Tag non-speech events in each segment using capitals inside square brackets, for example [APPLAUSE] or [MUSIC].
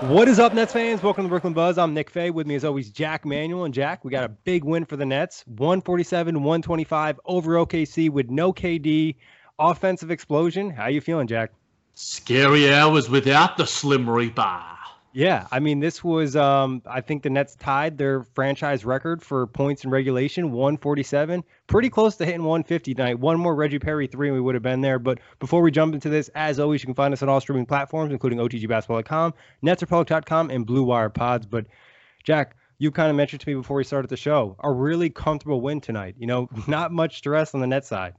What is up, Nets fans? Welcome to Brooklyn Buzz. I'm Nick Fay. With me, as always, Jack Manuel. And Jack, we got a big win for the Nets 147 125 over OKC with no KD. Offensive explosion. How you feeling, Jack? Scary hours without the Slim Reaper. Yeah, I mean, this was, um, I think the Nets tied their franchise record for points in regulation, 147. Pretty close to hitting 150 tonight. One more Reggie Perry three, and we would have been there. But before we jump into this, as always, you can find us on all streaming platforms, including OTGBasketball.com, NetsRepublic.com, and Blue Wire Pods. But Jack, you kind of mentioned to me before we started the show, a really comfortable win tonight. You know, [LAUGHS] not much stress on the net side.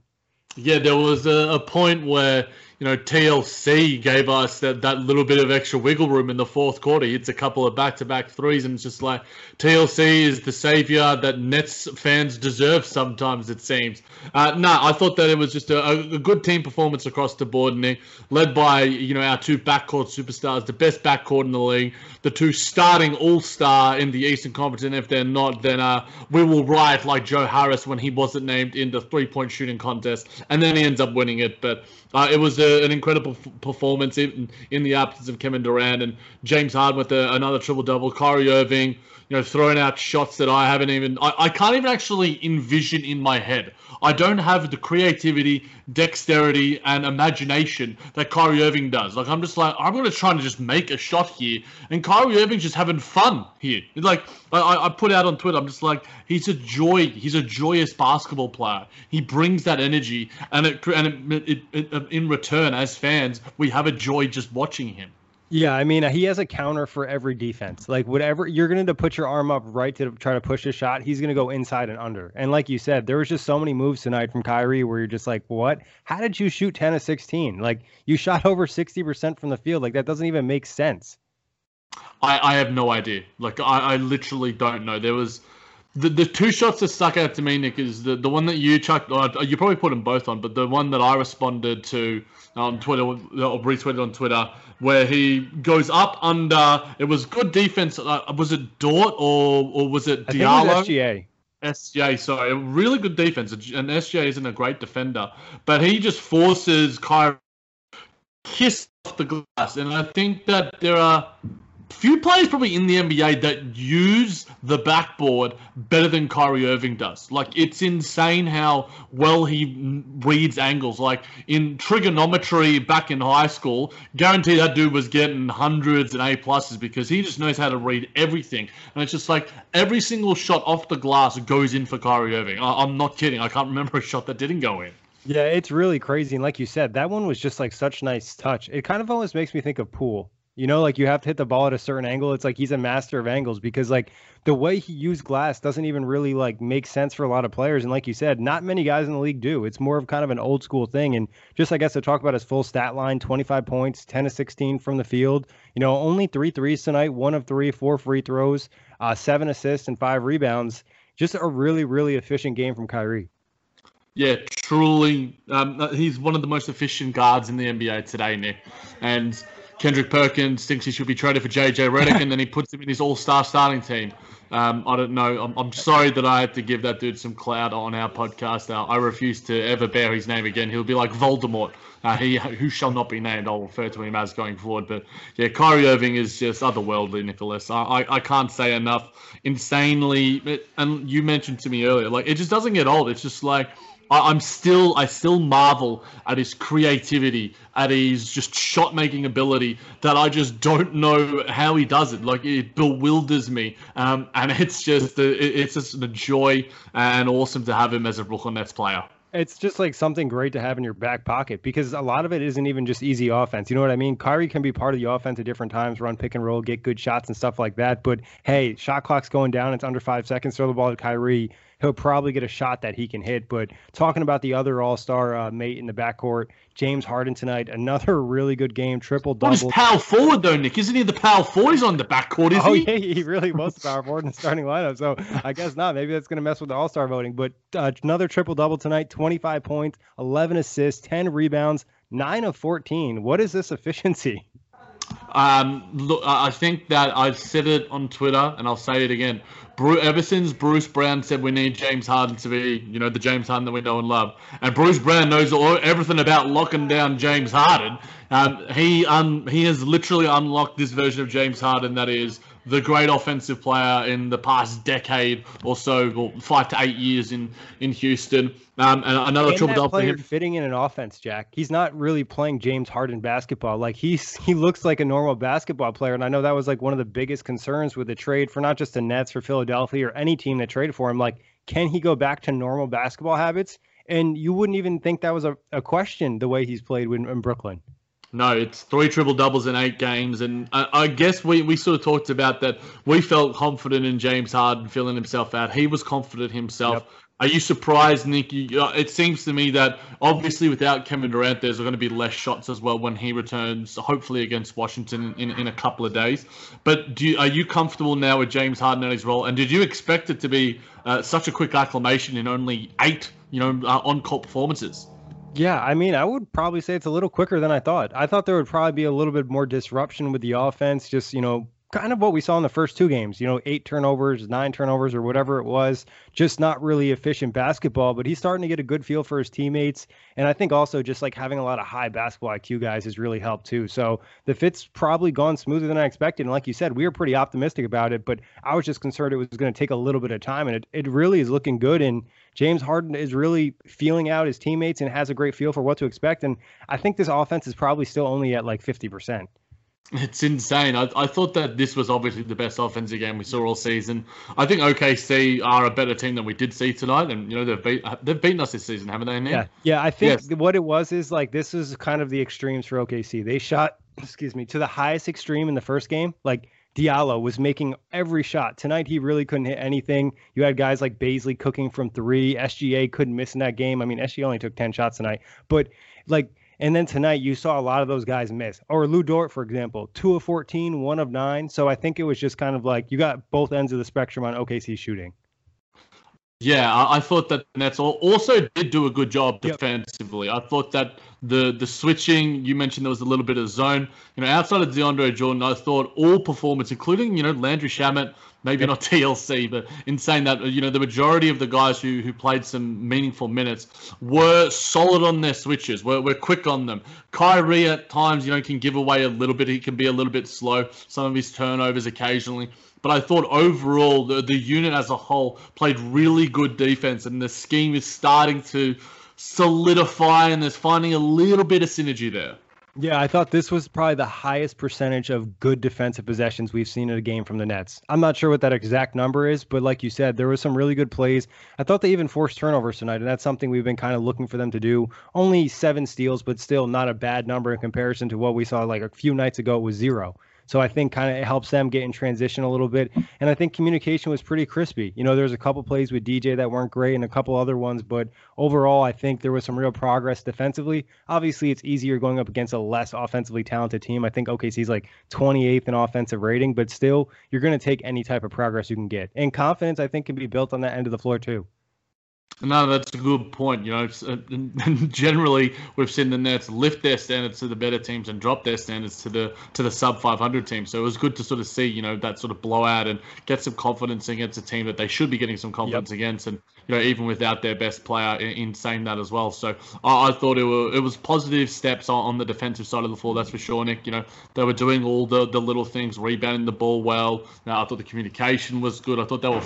Yeah, there was a, a point where you know, TLC gave us that, that little bit of extra wiggle room in the fourth quarter. It's a couple of back to back threes, and it's just like TLC is the savior that Nets fans deserve sometimes, it seems. Uh, no, nah, I thought that it was just a, a, good team performance across the board, Nick, led by, you know, our two backcourt superstars, the best backcourt in the league, the two starting all star in the Eastern Conference. And if they're not, then uh, we will riot like Joe Harris when he wasn't named in the three point shooting contest, and then he ends up winning it. But uh, it was a, an incredible f- performance in, in the absence of Kevin Durant and James Harden with a, another triple double. Kyrie Irving, you know, throwing out shots that I haven't even, I, I can't even actually envision in my head. I don't have the creativity, dexterity, and imagination that Kyrie Irving does. Like I'm just like I'm gonna try to just make a shot here, and Kyrie Irving's just having fun here. Like I, I put out on Twitter, I'm just like he's a joy. He's a joyous basketball player. He brings that energy, and it and it, it, it, in return, as fans, we have a joy just watching him. Yeah, I mean, he has a counter for every defense. Like whatever you're going to put your arm up right to try to push a shot, he's going to go inside and under. And like you said, there was just so many moves tonight from Kyrie where you're just like, "What? How did you shoot 10 of 16? Like you shot [LAUGHS] over 60% from the field. Like that doesn't even make sense." I I have no idea. Like I I literally don't know. There was the, the two shots that stuck out to me, Nick, is the, the one that you chucked. Uh, you probably put them both on, but the one that I responded to on Twitter or retweeted on Twitter where he goes up under. It was good defense. Uh, was it Dort or or was it Diallo? I think it was SGA. SGA, sorry, really good defense. And SGA isn't a great defender, but he just forces Kyrie kiss off the glass. And I think that there are few players probably in the NBA that use the backboard better than Kyrie Irving does. Like it's insane how well he reads angles. Like in trigonometry back in high school, guarantee that dude was getting hundreds and A pluses because he just knows how to read everything. And it's just like every single shot off the glass goes in for Kyrie Irving. I- I'm not kidding. I can't remember a shot that didn't go in. Yeah, it's really crazy. And like you said, that one was just like such nice touch. It kind of almost makes me think of pool you know, like you have to hit the ball at a certain angle. It's like he's a master of angles because like the way he used glass doesn't even really like make sense for a lot of players. And like you said, not many guys in the league do. It's more of kind of an old school thing. And just I guess to talk about his full stat line, 25 points, 10 to 16 from the field. You know, only three threes tonight, one of three, four free throws, uh, seven assists and five rebounds. Just a really, really efficient game from Kyrie. Yeah, truly. Um, he's one of the most efficient guards in the NBA today, Nick. And Kendrick Perkins thinks he should be traded for JJ Redick, and then he puts him in his all-star starting team. Um, I don't know. I'm, I'm sorry that I had to give that dude some clout on our podcast. Uh, I refuse to ever bear his name again. He'll be like Voldemort. Uh, he who shall not be named. I'll refer to him as going forward. But yeah, Kyrie Irving is just otherworldly, Nicholas. I, I, I can't say enough. Insanely, and you mentioned to me earlier, like it just doesn't get old. It's just like I, am still I still marvel at his creativity, at his just shot making ability that I just don't know how he does it. Like it bewilders me, um, and [LAUGHS] it's just a, it's just a joy and awesome to have him as a Brooklyn Nets player. It's just like something great to have in your back pocket because a lot of it isn't even just easy offense. You know what I mean? Kyrie can be part of the offense at different times, run pick and roll, get good shots and stuff like that. But hey, shot clock's going down. It's under five seconds. Throw the ball to Kyrie he'll probably get a shot that he can hit. But talking about the other All Star uh, mate in the backcourt, James Harden tonight, another [LAUGHS] really good game, triple double. What is power forward though, Nick? Isn't he the power forward? He's on the backcourt, is oh, he? Oh yeah, he really was the power forward in the starting lineup. So I guess not. Maybe that's going to mess with the All Star voting. But uh, another triple double tonight, 25 points, 11 assists, 10 rebounds, nine of 14. What is this [LAUGHS] efficiency? Um, look, I think that I've said it on Twitter, and I'll say it again. ever since Bruce Brown said we need James Harden to be, you know, the James Harden that we know and love, and Bruce Brown knows all, everything about locking down James Harden. Um, he um, he has literally unlocked this version of James Harden that is the great offensive player in the past decade or so, or five to eight years in in Houston. Um, and another and triple double for him. Fitting in an offense, Jack. He's not really playing James Harden basketball. Like he's [LAUGHS] he looks like a normal basketball player, and I know that was like one of the biggest concerns with the trade for not just the Nets for Philadelphia or any team that traded for him. Like, can he go back to normal basketball habits? And you wouldn't even think that was a, a question the way he's played in, in Brooklyn. No, it's three triple doubles in eight games, and I, I, guess we, we sort of talked about that. We felt confident in James Harden filling himself out. He was confident himself. Yep. Are you surprised, Nick? Uh, it seems to me that obviously without Kevin Durant, there's going to be less shots as well when he returns, hopefully against Washington in, in a couple of days. But do you, are you comfortable now with James Harden and his role? And did you expect it to be uh, such a quick acclamation in only eight, you know, uh, on-court performances? Yeah, I mean, I would probably say it's a little quicker than I thought. I thought there would probably be a little bit more disruption with the offense, just, you know, kind of what we saw in the first two games, you know, eight turnovers, nine turnovers, or whatever it was, just not really efficient basketball. But he's starting to get a good feel for his teammates. And I think also just like having a lot of high basketball IQ guys has really helped too. So the fit's probably gone smoother than I expected. And like you said, we were pretty optimistic about it, but I was just concerned it was going to take a little bit of time. And it, it really is looking good. And James Harden is really feeling out his teammates and has a great feel for what to expect. And I think this offense is probably still only at like 50%. It's insane. I, I thought that this was obviously the best offensive game we saw all season. I think OKC are a better team than we did see tonight, and you know they've beat they've beaten us this season, haven't they? Nick? Yeah, yeah. I think yes. what it was is like this is kind of the extremes for OKC. They shot, excuse me, to the highest extreme in the first game. Like Diallo was making every shot tonight. He really couldn't hit anything. You had guys like Bazley cooking from three. SGA couldn't miss in that game. I mean, SGA only took ten shots tonight, but like and then tonight you saw a lot of those guys miss. Or Lu Dort, for example, two of 14, one of nine. So I think it was just kind of like you got both ends of the spectrum on OKC shooting. Yeah, I, thought that Nets also did do a good job defensively. Yep. I thought that the the switching you mentioned there was a little bit of zone. You know, outside of DeAndre Jordan, I thought all performance, including you know Landry Shamet, maybe not [LAUGHS] TLC, but in saying that, you know, the majority of the guys who, who played some meaningful minutes were solid on their switches, were, were quick on them. Kyrie at times, you know, can give away a little bit. He can be a little bit slow, some of his turnovers occasionally. But I thought overall, the, the unit as a whole played really good defense, and the scheme is starting to solidify, and there's finding a little bit of synergy there. Yeah, I thought this was probably the highest percentage of good defensive possessions we've seen in a game from the Nets. I'm not sure what that exact number is, but like you said, there was some really good plays. I thought they even forced turnovers tonight, and that's something we've been kind of looking for them to do. Only seven steals, but still not a bad number in comparison to what we saw like a few nights ago It was zero. So I think kind of it helps them get in transition a little bit. And I think communication was pretty crispy. You know, there's a couple plays with DJ that weren't great and a couple other ones, but overall, I think there was some real progress defensively. Obviously, it's easier going up against a less offensively talented team. I think OKC's like 28th in offensive rating, but still, you're going to take any type of progress you can get. And confidence, I think, can be built on that end of the floor too. No, that's a good point. You know, uh, [LAUGHS] generally we've seen the Nets lift their standards to the better teams and drop their standards to the to the sub 500 teams. So it was good to sort of see, you know, that sort of blowout and get some confidence against a team that they should be getting some confidence yep. against, and you know, even without their best player in, saying that as well. So I, I thought it was it was positive steps on, on, the defensive side of the floor. That's for sure, Nick. You know, they were doing all the the little things, rebounding the ball well. Now I thought the communication was good. I thought they were.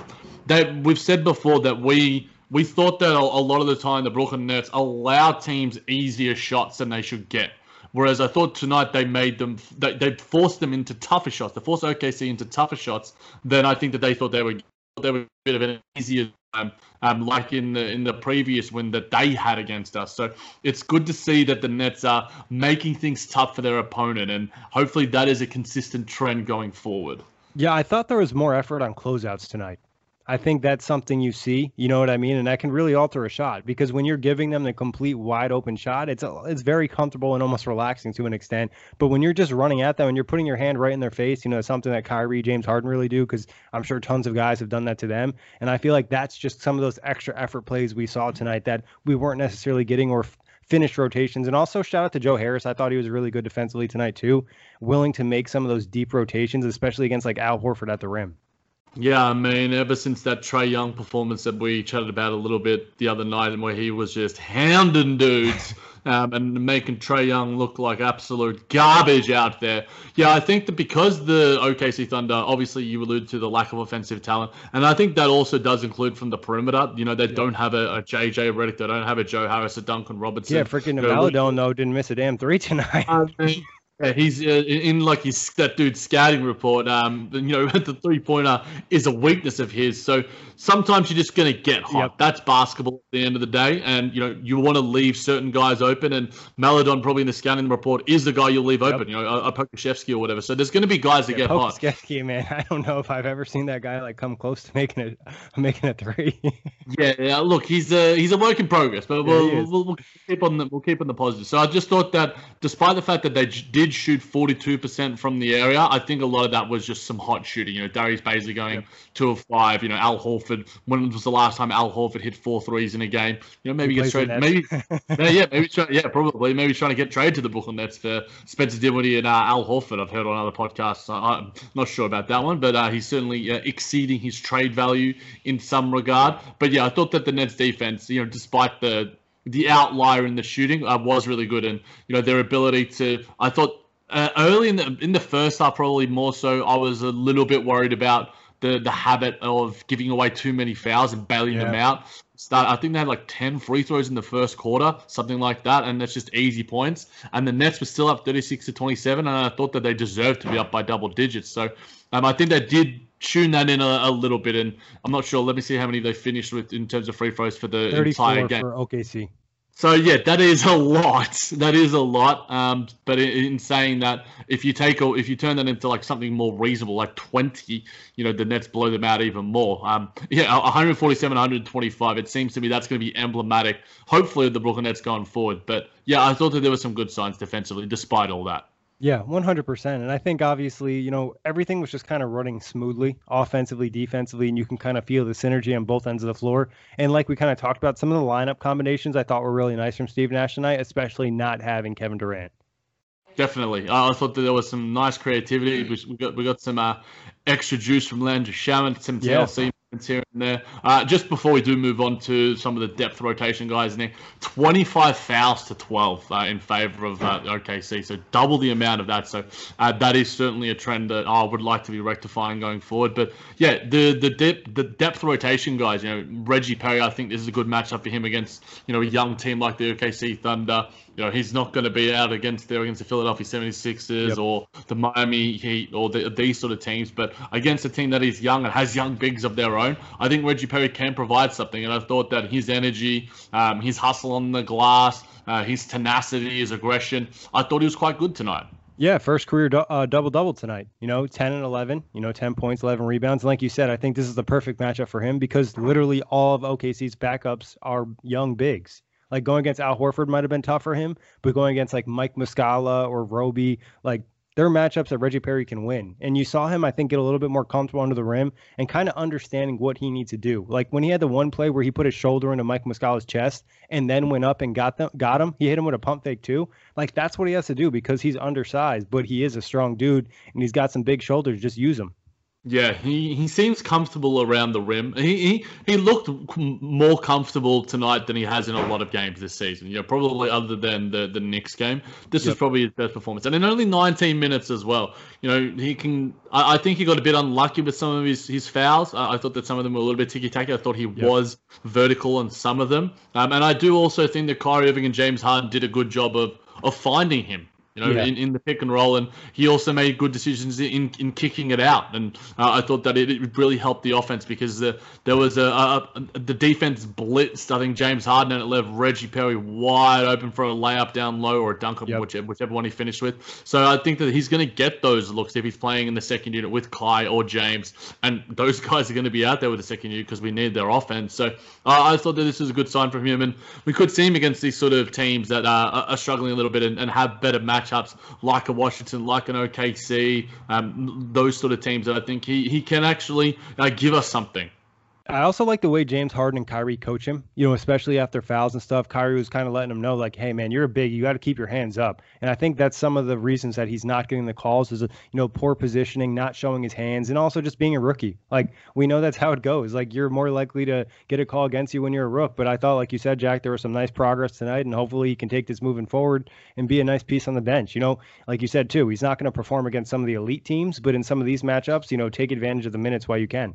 They we've said before that we we thought that a, lot of the time the Brooklyn Nets allow teams easier shots than they should get. Whereas I thought tonight they made them, they, they forced them into tougher shots. They forced OKC into tougher shots than I think that they thought they were. They were a bit of an easier time, um, like in the in the previous win that they had against us. So it's good to see that the Nets are making things tough for their opponent, and hopefully that is a consistent trend going forward. Yeah, I thought there was more effort on closeouts tonight. I think that's something you see. You know what I mean? And that can really alter a shot because when you're giving them the complete wide open shot, it's a, it's very comfortable and almost relaxing to an extent. But when you're just running at them and you're putting your hand right in their face, you know, something that Kyrie, James Harden really do because I'm sure tons of guys have done that to them. And I feel like that's just some of those extra effort plays we saw tonight that we weren't necessarily getting or finished rotations. And also shout out to Joe Harris. I thought he was really good defensively tonight too, willing to make some of those deep rotations, especially against like Al Horford at the rim. Yeah, I mean, ever since that Trae Young performance that we chatted about a little bit the other night, and where he was just hounding dudes [LAUGHS] um, and making Trae Young look like absolute garbage out there. Yeah, I think that because the OKC Thunder, obviously, you alluded to the lack of offensive talent, and I think that also does include from the perimeter. You know, they yeah. don't have a, a, JJ Redick, they don't have a Joe Harris, a Duncan Robertson. Yeah, freaking Maledon though didn't miss a damn three tonight. I mean, yeah, he's uh, in like his that dude's scouting report. Um, you know, [LAUGHS] the three pointer is a weakness of his. So sometimes you're just going to get hot. Yep. That's basketball at the end of the day, and you know you want to leave certain guys open. And Maledon probably in the scouting report is the guy you'll leave yep. open. You know, a, a Pokusevski or whatever. So there's going to be guys that yeah, get hot. Pokusevski, man, [LAUGHS] I don't know if I've ever seen that guy like come close to making it [LAUGHS] making a three. yeah, yeah. Look, he's a he's a work in progress, but we'll, yeah, we'll, we'll, keep on the we'll keep on the positive. So I just thought that despite the fact that they did shoot 42% from the area, I think a lot of that was just some hot shooting. You know, Darius Bazley going yep. two of five. You know, Al Horford. When was the last time Al Horford hit four threes in a game? You know, maybe he gets traded. Maybe, [LAUGHS] yeah, maybe try, yeah, probably. Maybe trying to get traded to the Brooklyn Nets for Spencer Dinwiddie and uh, Al Horford. I've heard on other podcasts. I'm not sure about that one, but uh, he's certainly uh, exceeding his trade value in some regard. But yeah, I thought that the Nets defense, you know, despite the the outlier in the shooting, uh, was really good, and you know their ability to. I thought uh, early in the in the first half, probably more so. I was a little bit worried about the the habit of giving away too many fouls and bailing yeah. them out. Start, I think they had like ten free throws in the first quarter, something like that, and that's just easy points. And the Nets were still up thirty six to twenty seven, and I thought that they deserved to be up by double digits. So um, I think they did tune that in a, a, little bit, and I'm not sure. Let me see how many they finished with in terms of free throws for the entire game. for OKC. So yeah, that is a lot. [LAUGHS] That is a lot. Um, but in, in, saying that, if you take or if you turn that into like something more reasonable, like twenty, you know, the Nets blow them out even more. Um, yeah, 147, 125. It seems to me that's going to be emblematic. Hopefully, of the Brooklyn Nets going forward. But yeah, I thought that there were some good signs defensively, despite all that. Yeah, 100%. And I think obviously, you know, everything was just kind of running smoothly, offensively, defensively, and you can kind of feel the synergy on both ends of the floor. And like we kind of talked about, some of the lineup combinations I thought were really nice from Steve Nash tonight, especially not having Kevin Durant. Definitely, I thought that there was some nice creativity. We got we got some uh, extra juice from Landry Shamet, some TLC yeah here and there. Uh, just before we do move on to some of the depth rotation guys, Nick, 25 fouls to 12 uh, in favor of uh, OKC, so double the amount of that. So uh, that is certainly a trend that I would like to be rectifying going forward. But yeah, the the depth the depth rotation guys, you know, Reggie Perry, I think this is a good matchup for him against you know a young team like the OKC Thunder you know, he's not going to be out against there against the Philadelphia 76ers yep. or the Miami Heat or the, these sort of teams, but against a team that is young and has young bigs of their own, I think Reggie Perry can provide something. And I thought that his energy, um, his hustle on the glass, uh, his tenacity, his aggression, I thought he was quite good tonight. Yeah, first career do- uh, double double tonight. You know, 10 and 11, you know, 10 points, 11 rebounds. And like you said, I think this is the perfect matchup for him because literally all of OKC's backups are young bigs. Like going against Al Horford might have been tough for him, but going against like Mike Muscala or Roby, like they're matchups that Reggie Perry can win. And you saw him, I think, get a little bit more comfortable under the rim and kind of understanding what he needs to do. Like when he had the one play where he put his shoulder into Mike Muscala's chest and then went up and got them, got him. He hit him with a pump fake too. Like that's what he has to do because he's undersized, but he is a strong dude and he's got some big shoulders. Just use them. Yeah, he, he seems comfortable around the rim. He, he he looked more comfortable tonight than he has in a lot of games this season. You know, probably other than the the Knicks game, this yep. was probably his best performance, and in only 19 minutes as well. You know, he can. I, I think he got a bit unlucky with some of his his fouls. I, I thought that some of them were a little bit ticky tacky. I thought he yep. was vertical on some of them, um, and I do also think that Kyrie Irving and James Harden did a good job of of finding him you know, yeah. in, in the pick and roll. And he also made good decisions in, in kicking it out. And uh, I thought that it, it, really helped the offense because the, there was a, a, a, the defense blitzed, I think, James Harden, and it left Reggie Perry wide open for a layup down low or a dunk, yep. whichever, whichever one he finished with. So I think that he's going to get those looks if he's playing in the second unit with Kai or James. And those [LAUGHS] guys are going to be out there with the second unit because we need their offense. So uh, I thought that this was a good sign from him. And we could see him against these sort of teams that uh, are struggling a little bit and, and have better match matchups like a Washington, like an OKC, um, those sort of teams that I think he, he can actually uh, give us something. I also like the way James Harden and Kyrie coach him, you know, especially after fouls and stuff. Kyrie was kind of letting him know, like, hey, man, you're a big, you got to keep your hands up. And I think that's some of the reasons that he's not getting the calls is, you know, poor positioning, not showing his hands, and also just being a rookie. Like, we know that's how it goes. Like, you're more likely to get a call against you when you're a rook. But I thought, like you said, Jack, there was some nice progress tonight, and hopefully he can take this moving forward and be a nice piece on the bench. You know, like you said, too, he's not going to perform against some of the elite teams, but in some of these matchups, you know, take advantage of the minutes while you can.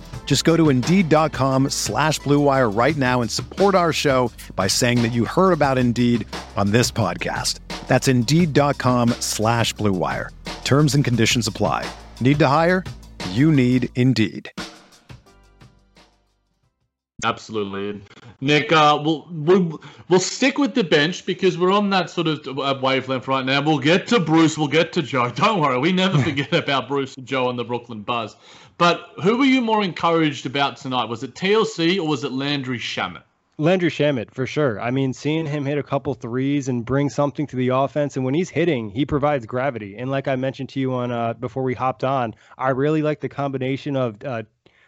Just go to Indeed.com slash BlueWire right now and support our show by saying that you heard about Indeed on this podcast. That's Indeed.com slash BlueWire. Terms and conditions apply. Need to hire? You need Indeed. Absolutely, Nick. Uh, we'll, we'll we'll stick with the bench because we're on that sort of wavelength right now. We'll get to Bruce. We'll get to Joe. Don't worry, we never [LAUGHS] forget about Bruce and Joe and the Brooklyn Buzz. But who were you more encouraged about tonight? Was it TLC or was it Landry Shamet? Landry Shamet for sure. I mean, seeing him hit a couple threes and bring something to the offense, and when he's hitting, he provides gravity. And like I mentioned to you on uh, before we hopped on, I really like the combination of uh,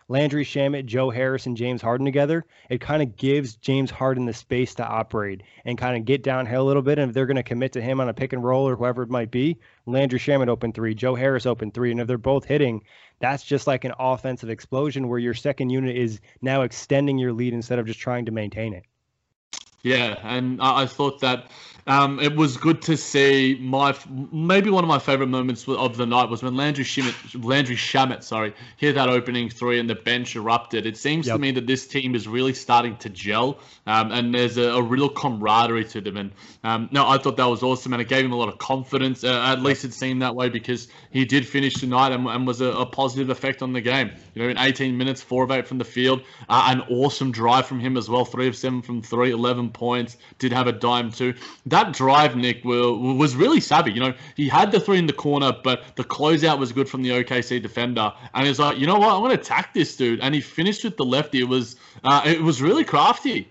Landry Shamet, Joe Harris, and James Harden together, it kind of gives James Harden the space to operate and kind of get downhill a little bit. And if they're going to commit to him on a pick and roll or whoever it might be, Landry Shamet open three, Joe Harris open three. And if they're both hitting, that's just like an offensive explosion where your second unit is now extending your lead instead of just trying to maintain it. Yeah, and I thought that um, it was good to see my maybe one of my favorite moments of the night was when Landry Shamet, Landry Shamet, sorry, hit that opening three and the bench erupted. It seems yep. to me that this team is really starting to gel, um, and there's a, a, real camaraderie to them. And um, no, I thought that was awesome, and it gave him a lot of confidence. Uh, at least it seemed that way because he did finish tonight and, and was a, a, positive effect on the game. You know, in 18 minutes, four of eight from the field, uh, an awesome drive from him as well, three of seven from three, 11 points. Did have a dime too that drive, Nick, was really savvy. You know, he had the three in the corner, but the closeout was good from the OKC defender, and he's like, you know what, I'm going to attack this dude, and he finished with the lefty. It was, uh, it was really crafty.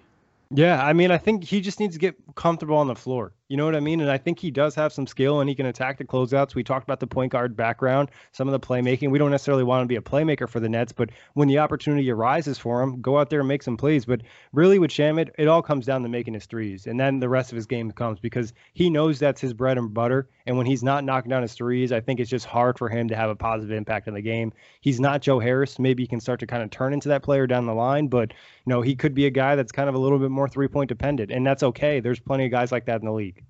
Yeah, I mean, I think he just needs to get comfortable on the floor. You know what I mean? And I think he does have some skill and he can attack the closeouts. We talked about the point guard background, some of the playmaking. We don't necessarily want to be a playmaker for the Nets, but when the opportunity arises for him, go out there and make some plays. But really, with Shamet, it all comes down to making his threes, and then the rest of his game comes because he knows that's his bread and butter. And when he's not knocking down his threes, I think it's just hard for him to have a positive impact in the game. He's not Joe Harris. Maybe he can start to kind of turn into that player down the line, but you know he could be a guy that's kind of a little bit more three point dependent, and that's okay. There's plenty of guys like that in the league.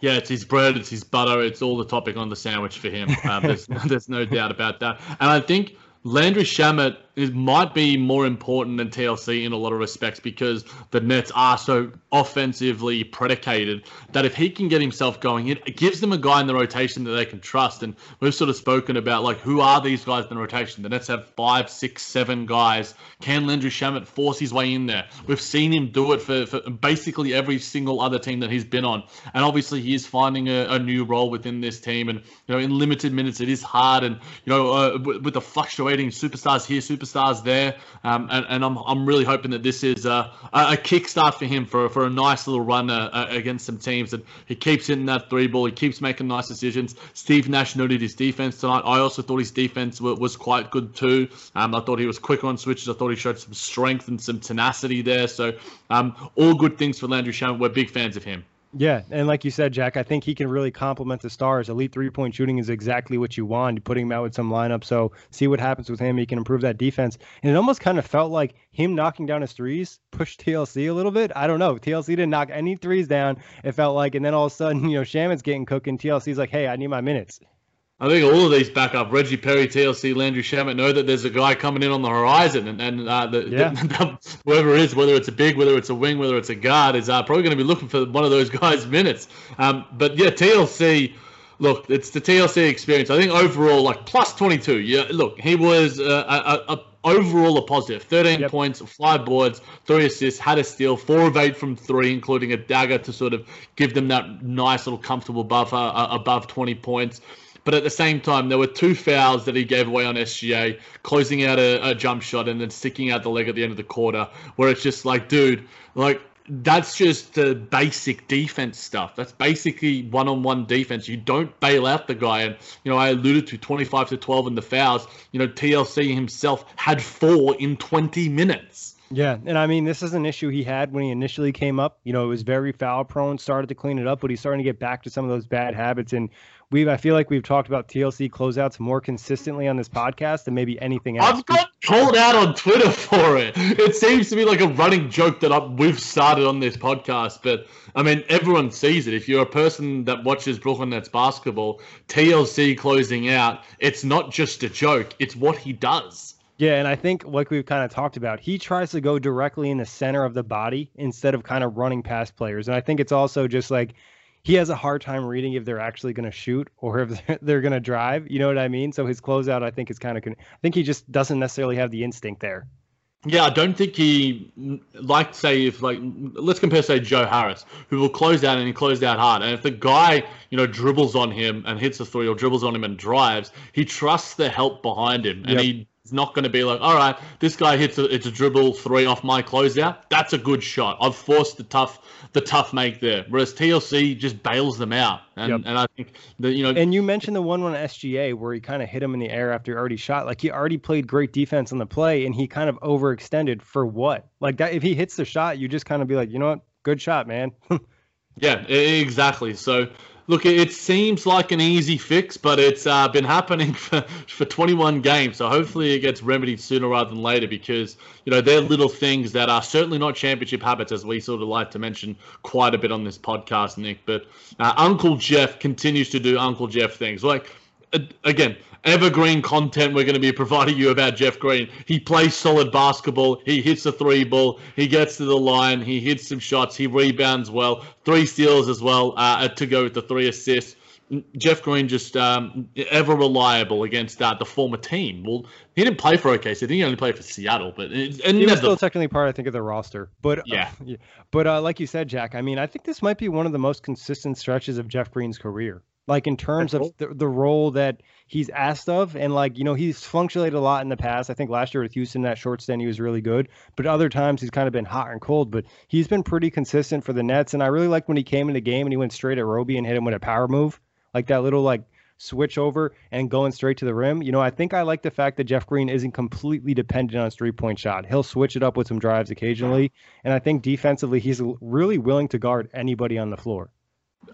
Yeah, it's his bread, it's his butter, it's all the topping on the sandwich for him. Um, there's, [LAUGHS] there's no doubt about that. And I think Landry Shamet is, might be more important than TLC in a lot of respects because the Nets are so offensively predicated that if he can get himself going, it gives them a guy in the rotation that they can trust. And we've sort of spoken about like who are these guys in the rotation? The Nets have five, six, seven guys. Can Landry Shamet force his way in there? We've seen him do it for, for basically every single other team that he's been on. And obviously he is finding a, a new role within this team. And you know, in limited minutes, it is hard. And you know, uh, with, with the fluctuating superstars here, superstars there, um, and, and I'm, I'm really hoping that this is a, a kickstart for him for, for a nice little run uh, uh, against some teams. And he keeps hitting that three ball. He keeps making nice decisions. Steve Nash noted his defense tonight. I also thought his defense was, was quite good too. Um, I thought he was quick on switches. I thought he showed some strength and some tenacity there. So um, all good things for Landry Shamet. We're big fans of him. Yeah, and like you said, Jack, I think he can really complement the stars. Elite three point shooting is exactly what you want. you Putting him out with some lineup, so see what happens with him. He can improve that defense, and it almost kind of felt like him knocking down his threes pushed TLC a little bit. I don't know. TLC didn't knock any threes down. It felt like, and then all of a sudden, [LAUGHS] you know, Shamet's getting cooking. TLC's like, hey, I need my minutes. I think all of these back up. Reggie Perry, TLC, Landry Shamet know that there's a guy coming in on the horizon, and, and uh, the, yeah. [LAUGHS] the, whoever it is, whether it's a big, whether it's a wing, whether it's a guard, is uh, probably going to be looking for one of those [LAUGHS] guys' minutes. Um, but yeah, TLC. Look, it's the TLC experience. I think overall, like plus 22. Yeah, look, he was uh, a, a, a overall a positive. 13 yep. points, five boards, three assists, had a steal, four of eight from three, including a dagger to sort of give them that nice little comfortable buffer uh, above 20 points. But at the same time, there were two fouls that he gave away on SGA, closing out a, a jump shot and then sticking out the leg at the end of the quarter, where it's just like, dude, like that's just the basic defense stuff. That's basically one-on-one defense. You don't bail out the guy. And you know, I alluded to 25 to 12 in the fouls. You know, TLC himself had four in 20 minutes. Yeah, and I mean, this is an issue he had when he initially came up. You know, it was very foul prone. Started to clean it up, but he's starting to get back to some of those bad habits. And we've I feel like we've talked about TLC closeouts more consistently on this podcast than maybe anything else. I've got called out on Twitter [LAUGHS] for it. It seems to be like a running joke that I've, we've started on this podcast, but I mean everyone sees it. If you're a person that watches Brooklyn Nets basketball, TLC closing out, it's not just a joke; it's what he does. Yeah, and I think like we've kind of talked about, he tries to go directly in the center of the body instead of kind of running past players. And I think it's also just like he has a hard time reading if they're actually going to shoot or if [LAUGHS] they're going to drive. You know what I mean? So his closeout, I think, is kind of. I think he just doesn't necessarily have the instinct there. Yeah, I don't think he like say if like let's compare say Joe Harris, who will close out and he closed out hard. And if the guy, you know, dribbles on him and hits a three or dribbles on him and drives, he trusts the help behind him. And yep. he it's not going to be like, all right, this guy hits a, it's a dribble three off my closeout. That's a good shot. I've forced the tough the tough make there. Whereas TLC just bails them out, and, yep. and I think that you know. And you mentioned the one one SGA where he kind of hit him in the air after he already shot. Like he already played great defense on the play, and he kind of overextended for what? Like that, if he hits the shot, you just kind of be like, you know what, good shot, man. [LAUGHS] yeah, exactly. So Look, it seems like an easy fix, but it's uh, been happening [LAUGHS] for, for 21 games. So hopefully it gets remedied sooner rather than later because, you know, they're little things that are certainly not championship habits, as we sort of like to mention quite a bit on this podcast, Nick. But uh, Uncle Jeff continues to do Uncle Jeff things. Like, again, evergreen content we're going to be providing you about Jeff Green. He plays solid basketball. He hits a three ball. He gets to the line. He hits some shots. He rebounds well. Three steals as well uh, to go with the three assists. Jeff Green just um, ever reliable against uh, the former team. Well, he didn't play for OKC. I think he only played for Seattle, but it, he was still technically part, I think, of the roster. But uh, yeah, uh, but uh, like you said, Jack, I mean, I think this might be one of the most consistent stretches of Jeff Green's career. Like in terms of the, the role that he's asked of. And like, you know, he's fluctuated a lot in the past. I think last year with Houston, that short stint, he was really good. But other times he's kind of been hot and cold. But he's been pretty consistent for the Nets. And I really liked when he came in the game and he went straight at Roby and hit him with a power move. Like that little like switch over and going straight to the rim. You know, I think I like the fact that Jeff Green isn't completely dependent on his three point shot. He'll switch it up with some drives occasionally. And I think defensively, he's really willing to guard anybody on the floor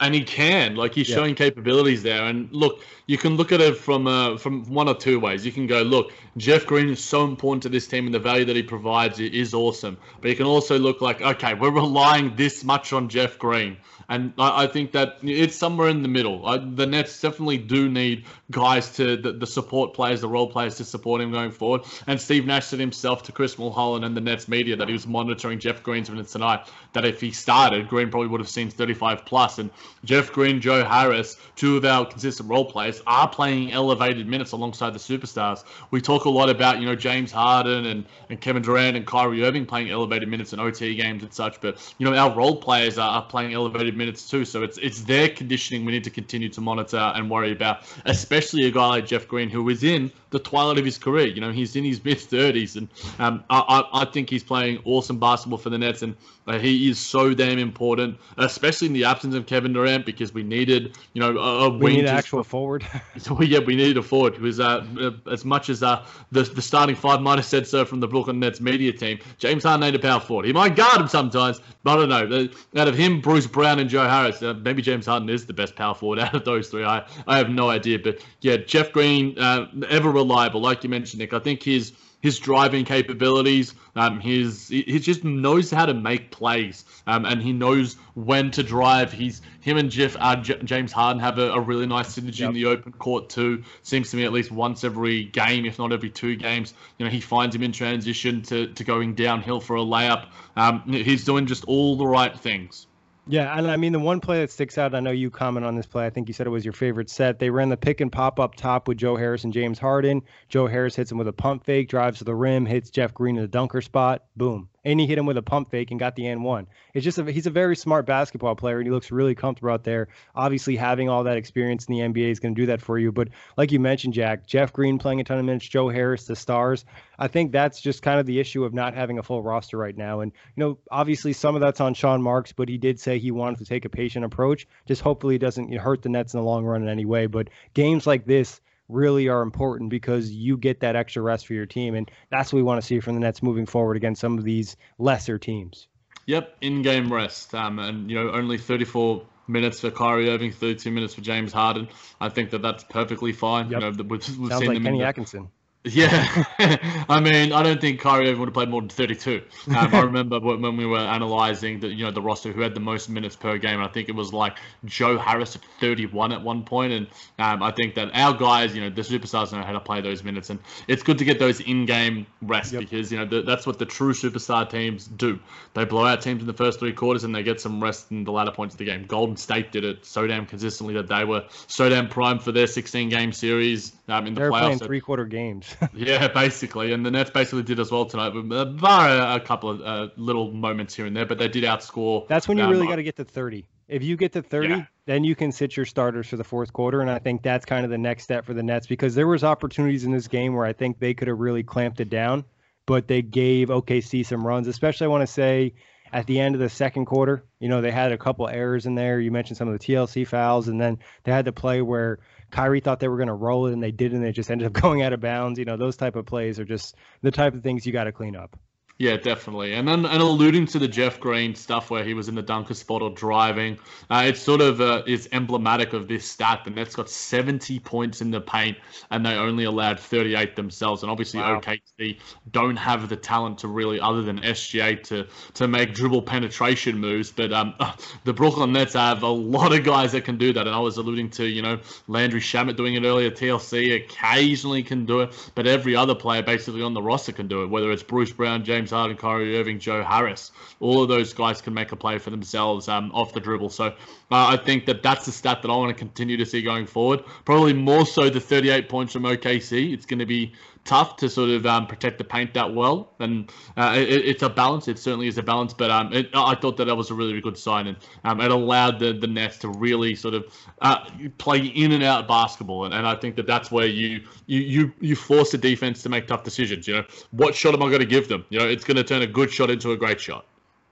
and he can like he's yeah. showing capabilities there and look you can look at it from uh, from one or two ways you can go look jeff green is so important to this team and the value that he provides is awesome but you can also look like okay we're relying this much on jeff green and I, I think that it's somewhere in the middle. I, the Nets definitely do need guys to the, the, support players, the role players to support him going forward. And Steve Nash said himself to Chris Milholen and the Nets media that he was monitoring Jeff Green's minutes tonight. That if he started, Green probably would have seen 35 plus. And Jeff Green, Joe Harris, two of our consistent role players, are playing elevated minutes alongside the superstars. We talk a lot about you know James Harden and, and Kevin Durant and Kyrie Irving playing elevated minutes in OT games and such, but you know our role players are, are playing elevated minutes too. So it's it's their conditioning we need to continue to monitor and worry about, especially a guy like Jeff Green who is in the twilight of his career. You know, he's in his mid thirties, and um, I, I think he's playing awesome basketball for the Nets, and he is so damn important, especially in the absence of Kevin Durant because we needed, you know, a, a we need an actual forward. [LAUGHS] [LAUGHS] so yeah, we needed a forward because uh, uh, as much as uh, the the starting five might have said so from the Brooklyn Nets media team, James Harden ain't a power forward. He might guard him sometimes, but I don't know. Out of him, Bruce Brown, and Joe Harris, uh, maybe James Harden is the best power forward [LAUGHS] out of those three. I I have no idea, but yeah, Jeff Green, uh, ever reliable, like you mentioned, Nick. I think his his driving capabilities, um, his he just knows how to make plays, um, and he knows when to drive. He's him and Jeff uh, J- James Harden have a, a really nice synergy yep. in the open court too. Seems to me at least once every game, if not every two games. You know, he finds him in transition to to going downhill for a layup. Um, he's doing just all the right things. Yeah, and I mean the one play that sticks out. I know you comment on this play. I think you said it was your favorite set. They ran the pick and pop up top with Joe Harris and James Harden. Joe Harris hits him with a pump fake, drives to the rim, hits Jeff Green in the dunker spot. Boom and he hit him with a pump fake and got the n one. It's just a, he's a very smart basketball player and he looks really comfortable out there. Obviously, having all that experience in the NBA is going to do that for you. But like you mentioned, Jack, Jeff Green playing a ton of minutes, Joe Harris, the stars. I think that's just kind of the issue of not having a full roster right now. And you know, obviously, some of that's on Sean Marks, but he did say he wanted to take a patient approach. Just hopefully, it doesn't hurt the Nets in the long run in any way. But games like this really are important because you get that extra rest for your team. And that's what we want to see from the Nets moving forward against some of these lesser teams. Yep, in-game rest, um, and you know only 34 minutes for Kyrie Irving, 32 minutes for James Harden. I think that that's perfectly fine. Yep. You know, we've, we've Sounds seen like them Kenny the, Atkinson. Yeah, [LAUGHS] I mean, I don't think Kyrie would have played more than 32. Um, I [LAUGHS] remember when we were analyzing the you know the roster who had the most minutes per game. I think it was like Joe Harris at 31 at one point, and um, I think that our guys, you know, the superstars know how to play those minutes, and it's good to get those in-game rest yep. because you know the, that's what the true superstar teams do. They blow out teams in the first three quarters and they get some rest in the latter points of the game. Golden State did it so damn consistently that they were so damn primed for their 16-game series um, in the They're playoffs. playing three-quarter games. Yeah, basically, and the Nets basically did as well tonight, bar a, a couple of uh, little moments here and there, but they did outscore. That's when you um, really got to get to 30. If you get to 30, yeah. then you can sit your starters for the fourth quarter, and I think that's kind of the next step for the Nets because there was opportunities in this game where I think they could have really clamped it down, but they gave OKC some runs. Especially, I want to say at the end of the second quarter, you know, they had a couple errors in there. You mentioned some of the TLC fouls, and then they had the play where Kyrie thought they were going to roll it and they didn't. they just ended up [LAUGHS] going out of bounds. You know, those type of plays are just the type of things you got to clean up. Yeah, definitely. And then and alluding to the Jeff Green stuff where he was in the dunker spot or driving, uh, it's sort of uh, is emblematic of this stat. The Nets got 70 points in the paint and they only allowed 38 themselves. And obviously wow. OKC don't have the talent to really, other than SGA, to to make dribble penetration moves. But um, [LAUGHS] the Brooklyn Nets have a lot of guys that can do that. And I was alluding to, you know, Landry Shamet doing it earlier. TLC occasionally can do it, but every other player basically on the roster can do it, whether it's Bruce Brown, James James Harden, Kyrie Irving, Joe Harris. All of those guys can make a play for themselves um, off the dribble. So uh, I think that that's the stat that I want to continue to see going forward. Probably more so the 38 points from OKC. It's going to be tough to sort of um, protect the paint that well. And uh, it, it's a balance. It certainly is a balance. But um, it, I thought that that was a really, good sign, and um, it allowed the the Nets to really sort of uh, play in and out basketball. And, and I think that that's where you you you you force the defense to make tough decisions. You know, what shot am I going to give them? You know, it's going to turn a good shot into a great shot.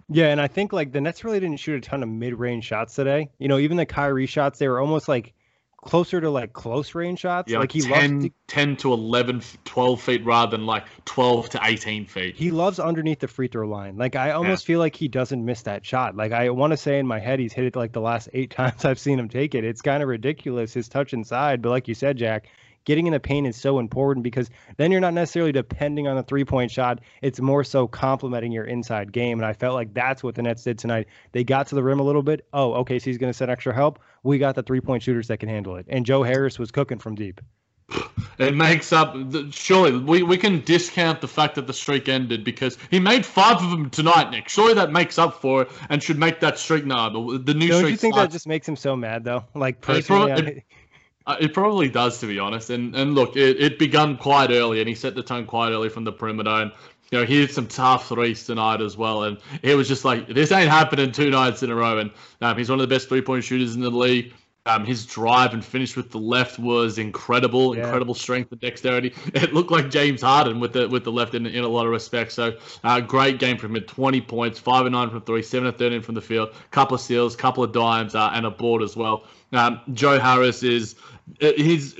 Yeah, and I think like the Nets really didn't shoot a ton of mid-range shots today. You know, even the Kyrie shots, they were almost like closer to like close range shots. Yeah, like he 10, to, 10 to 11, 12 feet rather than like 12 to 18 feet. He loves underneath the free throw line. Like I almost yeah. feel like he doesn't miss that shot. Like I want to say in my head, he's hit it like the last eight [LAUGHS] times I've seen him take it. It's kind of ridiculous his touch inside. But like you said, Jack, getting in the paint is so important because then you're not necessarily depending on the three point shot. It's more so complementing your inside game. And I felt like that's what the Nets did tonight. They got to the rim a little bit. Oh, okay, so he's going to send extra help. We got the three point shooters that can handle it. And Joe Harris was cooking from deep. [LAUGHS] It makes up. Surely we, we can discount the fact that the streak ended because he made five of them tonight, Nick. Surely that makes up for it and should make that streak now. The, the new Don't streak. you think starts. that just makes him so mad though? [LAUGHS] Like personally, it, it probably does, to be honest. And and look, it, it begun quite early, and he set the tone quite early from the perimeter. And you know, he had some tough threes tonight as well. And it was just like this ain't happening two nights in a row. And um, he's one of the best three point shooters in the league. Um, his drive and finish with the left was incredible, yeah. incredible strength and dexterity. [LAUGHS] It looked like James Harden with the with the left in, in a lot of respects. So, uh, great game from him. Twenty points, five and nine from three, seven and thirteen from the field, couple of steals, couple of dimes, uh, and a board as well. Um, Joe Harris is uh, he's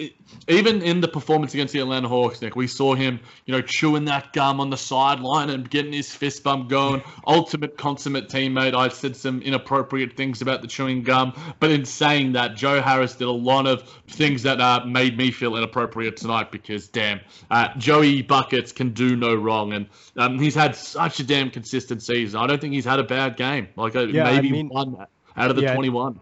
even in the performance against the Atlanta Hawks, Nick, we saw him, you know, chewing that gum on the sideline and getting his fist bump going. Ultimate consummate teammate. I said some inappropriate things about the chewing gum, but in saying that, Joe Harris did a lot of things that uh, made me feel inappropriate tonight because, damn, uh, Joey buckets can do no wrong, and um, he's had such a damn consistent season. I don't think he's had a bad game. Like uh, yeah, maybe I mean, one out of the yeah, 21.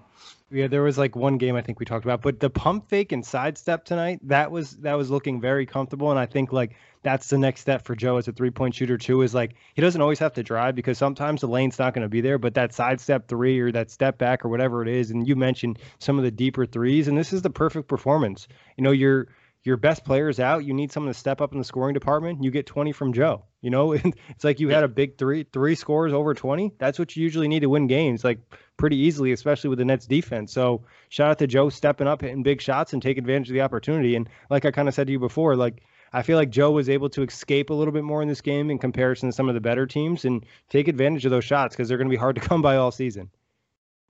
Yeah, there was like one game I think we talked about, but the pump fake and sidestep tonight, that was that was looking very comfortable, and I think like that's the next step for Joe as a three point shooter too. Is like he doesn't always have to drive because sometimes the lane's not going to be there, but that sidestep three or that step back or whatever it is, and you mentioned some of the deeper threes, and this is the perfect performance. You know, you're your best players out, you need someone to step up in the scoring department. You get 20 from Joe. You know, [LAUGHS] it's like you had a big three three scores over 20. That's what you usually need to win games, like pretty easily, especially with the Nets defense. So shout out to Joe stepping up, hitting big shots, and take advantage of the opportunity. And like I kind of said to you before, like I feel like Joe was able to escape a little bit more in this game in comparison to some of the better teams and take advantage of those shots because they're going to be hard to come by all season.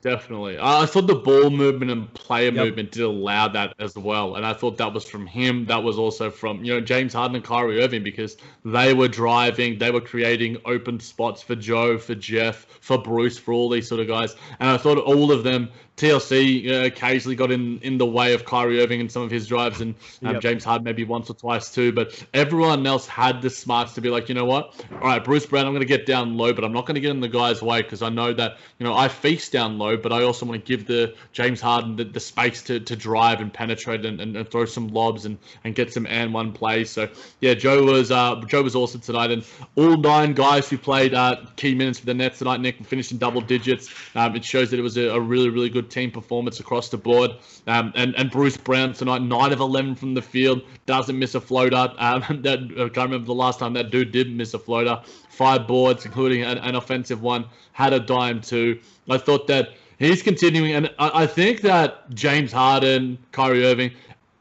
Definitely. I thought the ball movement and player yep. movement did allow that as well. And I thought that was from him. That was also from, you know, James Harden and Kyrie Irving because they were driving, they were creating open spots for Joe, for Jeff, for Bruce, for all these sort of guys. And I thought all of them TLC uh, occasionally got in, in the way of Kyrie Irving and some of his drives, and um, yep. James Harden maybe once or twice too. But everyone else had the smarts to be like, you know what? All right, Bruce Brown, I'm going to get down low, but I'm not going to get in the guy's way because I know that you know I feast down low, but I also want to give the James Harden the, the space to, to drive and penetrate and, and, and, throw some lobs and, and get some and one plays. So yeah, Joe was uh, Joe was awesome tonight, and all nine guys who played uh, key minutes for the Nets tonight, Nick, finished in double digits. Um, it shows that it was a, a really really good good team performance across the board. Um, and, and Bruce Brown tonight, 9 of 11 from the field, doesn't miss a floater. Um, [LAUGHS] that, I can't remember the last time that dude did miss a floater. Five boards, including an, an offensive one, had a dime too. I thought that he's continuing, and I, I think that James Harden, Kyrie Irving,